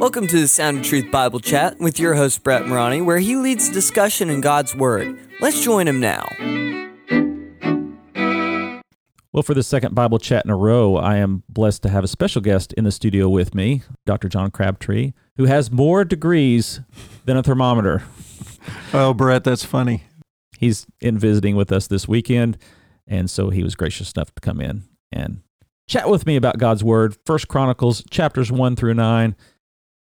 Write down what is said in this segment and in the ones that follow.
Welcome to the Sound of Truth Bible Chat with your host, Brett Morani, where he leads discussion in God's Word. Let's join him now. Well, for the second Bible chat in a row, I am blessed to have a special guest in the studio with me, Dr. John Crabtree, who has more degrees than a thermometer. Oh, Brett, that's funny. He's in visiting with us this weekend, and so he was gracious enough to come in and chat with me about God's Word, First Chronicles chapters 1 through 9.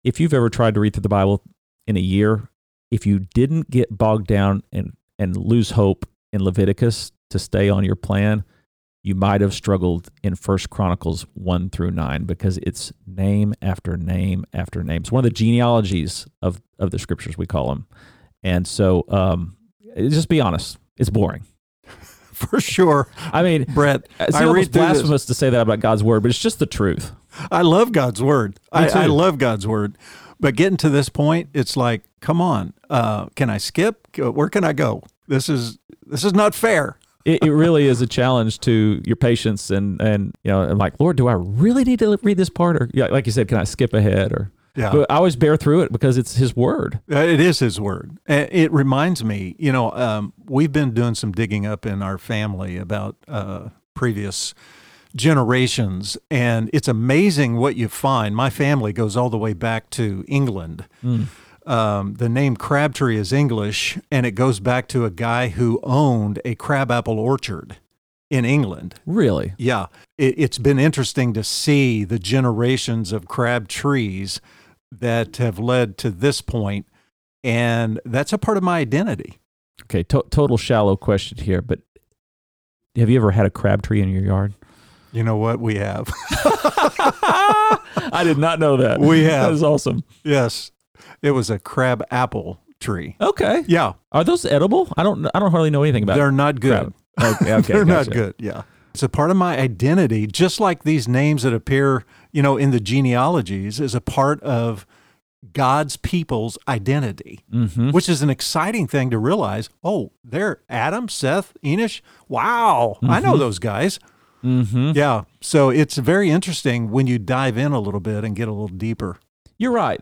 If you've ever tried to read through the Bible in a year, if you didn't get bogged down and, and lose hope in Leviticus to stay on your plan, you might have struggled in First Chronicles 1 through 9 because it's name after name after name. It's one of the genealogies of, of the scriptures, we call them. And so, um, just be honest, it's boring. For sure. I mean, Brett, it's I almost blasphemous to say that about God's word, but it's just the truth. I love God's word. I. I love God's word. But getting to this point, it's like, come on, uh, can I skip? Where can I go? This is this is not fair. It, it really is a challenge to your patience and and you know, I'm like, Lord, do I really need to read this part, or yeah, like you said, can I skip ahead, or Yeah. But I always bear through it because it's His word. Uh, It is His word. It reminds me, you know, um, we've been doing some digging up in our family about uh, previous generations, and it's amazing what you find. My family goes all the way back to England. Um, the name Crabtree is English, and it goes back to a guy who owned a crabapple orchard in England. Really, Yeah, it, it's been interesting to see the generations of Crabtrees that have led to this point, and that's a part of my identity. okay. To- total shallow question here, but have you ever had a crab tree in your yard? You know what we have? I did not know that. We have. That is awesome. yes, it was a crab apple tree. Okay, Yeah, are those edible? I don't. I don't hardly know anything about. It. They're not good. crab. Okay, okay, they're gotcha. not good. Yeah. It's a part of my identity, just like these names that appear, you know, in the genealogies, is a part of God's people's identity. Mm-hmm. which is an exciting thing to realize. Oh, they're Adam, Seth, Enosh. Wow, I know Mhm. those guys. Mm-hmm. Yeah. So it's very interesting when you dive in a little bit and get a little deeper. You're right.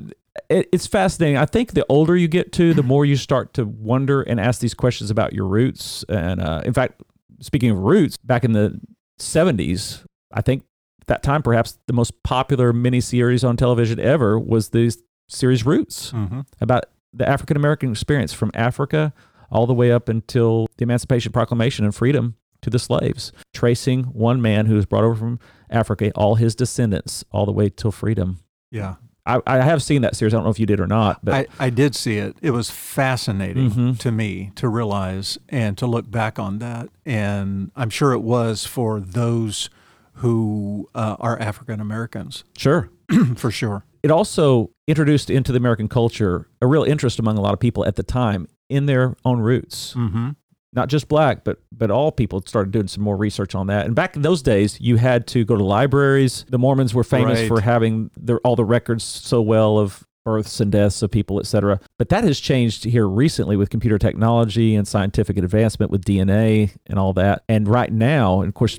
It's fascinating. I think the older you get to, the more you start to wonder and ask these questions about your roots. And uh, in fact, speaking of roots, back in the 70s, I think at that time, perhaps the most popular miniseries on television ever was the series Roots Mm-hmm. about the African American experience from Africa all the way up until the Emancipation Proclamation and freedom to the slaves, tracing one man who was brought over from Africa, all his descendants, all the way till freedom. Yeah. I, I have seen that series. I don't know if you did or not, but I, I did see it. It was fascinating Mhm. to me to realize and to look back on that. And I'm sure it was for those who uh, are African Americans, sure. for sure. It also introduced into the American culture a real interest among a lot of people at the time in their own roots. Mm-hmm. Not just black, but but all people started doing some more research on that. And back in those days, you had to go to libraries. The Mormons were famous Right. for having their, all the records so well of births and deaths of people, et cetera. But that has changed here recently with computer technology and scientific advancement with DNA and all that. And right now, and of course,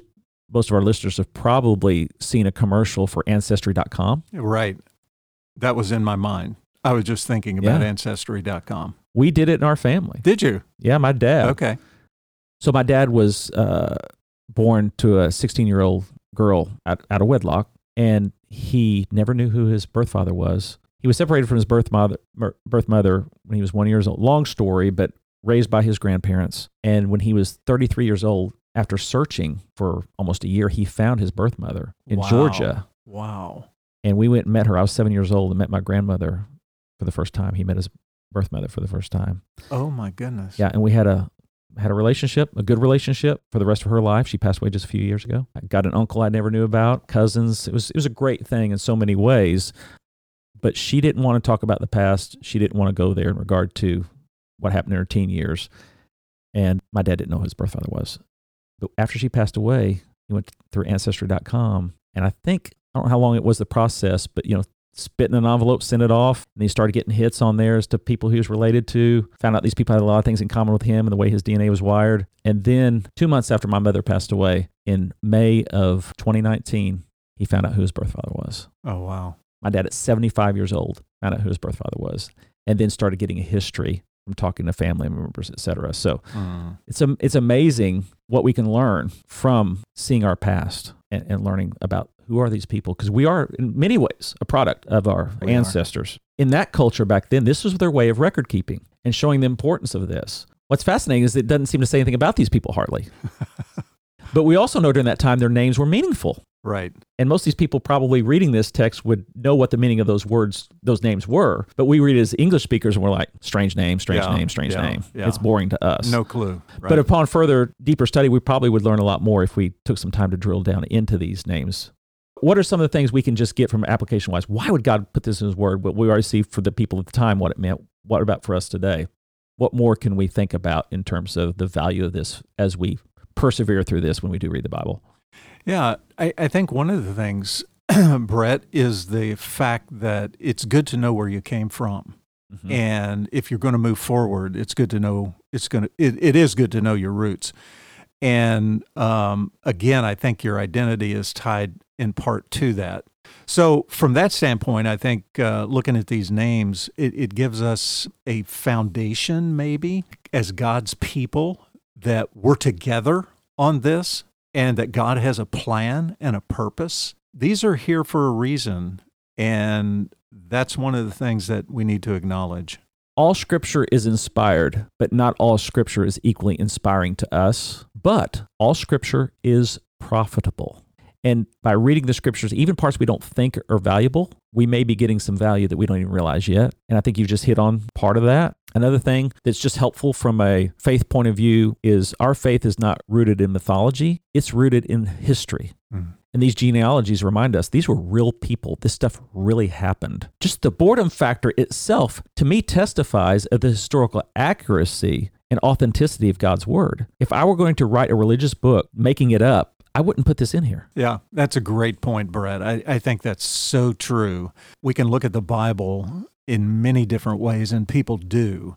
most of our listeners have probably seen a commercial for Ancestry.com. Right. That was in my mind. I was just thinking about Yeah. Ancestry.com. We did it in our family. Did you? Yeah, my dad. Okay. So my dad was uh, born to a 16 year old girl out, out of wedlock, and he never knew who his birth father was. He was separated from his birth mother, birth mother when he was one years old. Long story, but raised by his grandparents. And when he was 33 years old, after searching for almost a year, he found his birth mother in Wow. Georgia. Wow. And we went and met her. I was seven years old and met my grandmother for the first time. He met his birth mother for the first time. Oh my goodness. Yeah, and we had a had a relationship, a good relationship for the rest of her life. She passed away just a few years ago. I got an uncle I never knew about, cousins. It was it was a great thing in so many ways. But she didn't want to talk about the past. She didn't want to go there in regard to what happened in her teen years. And my dad didn't know who his birth father was. But after she passed away, he went through ancestry.com and I think I don't know how long it was the process, but you know, spit in an envelope, sent it off, and he started getting hits on there as to people he was related to. Found out these people had a lot of things in common with him and the way his DNA was wired. And then two months after my mother passed away, in May of 2019, he found out who his birth father was. Oh wow. My dad, at 75 years old, found out who his birth father was, and then started getting a history from talking to family members, et cetera. So Mm. it's, am- it's amazing what we can learn from seeing our past and, and learning about who are these people because we are in many ways a product of our We are. ancestors in that culture back then this was their way of record keeping and showing the importance of this what's fascinating is it doesn't seem to say anything about these people hardly but we also know during that time their names were meaningful Right. and most of these people probably reading this text would know what the meaning of those words those names were but we read it as english speakers and we're like strange name strange Yeah, name strange yeah, name yeah. it's boring to us No clue. Right. but upon further, deeper study, we probably would learn a lot more if we took some time to drill down into these names. What are some of the things we can just get from application wise? Why would God put this in His Word? But we already see for the people at the time what it meant. What about for us today? What more can we think about in terms of the value of this as we persevere through this when we do read the Bible? Yeah, I, I think one of the things, Brett, is the fact that it's good to know where you came from. Mm-hmm. And if you're going to move forward, it's good to know it's going to it, it is good to know your roots. And um, again, I think your identity is tied in part to that. So, from that standpoint, I think uh, looking at these names, it, it gives us a foundation, maybe, as God's people, that we're together on this and that God has a plan and a purpose. These are here for a reason. And that's one of the things that we need to acknowledge. All scripture is inspired, but not all scripture is equally inspiring to us. But all scripture is profitable. And by reading the scriptures, even parts we don't think are valuable, we may be getting some value that we don't even realize yet. And I think you've just hit on part of that. Another thing that's just helpful from a faith point of view is our faith is not rooted in mythology, it's rooted in history. Mm. And these genealogies remind us these were real people. This stuff really happened. Just the boredom factor itself, to me, testifies of the historical accuracy and authenticity of God's word. If I were going to write a religious book making it up, I wouldn't put this in here. Yeah, that's a great point, Brett. I, I think that's so true. We can look at the Bible in many different ways, and people do,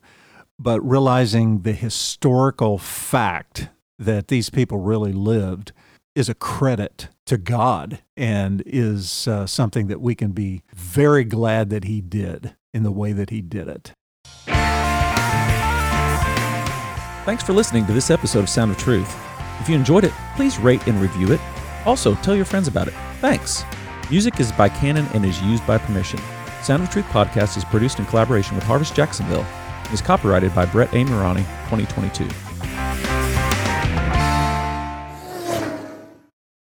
but realizing the historical fact that these people really lived is a credit to God and is uh, something that we can be very glad that He did in the way that He did it. Thanks for listening to this episode of Sound of Truth. If you enjoyed it, please rate and review it. Also, tell your friends about it. Thanks. Music is by Canon and is used by permission. Sound of Truth podcast is produced in collaboration with Harvest Jacksonville and is copyrighted by Brett A. Murani, 2022.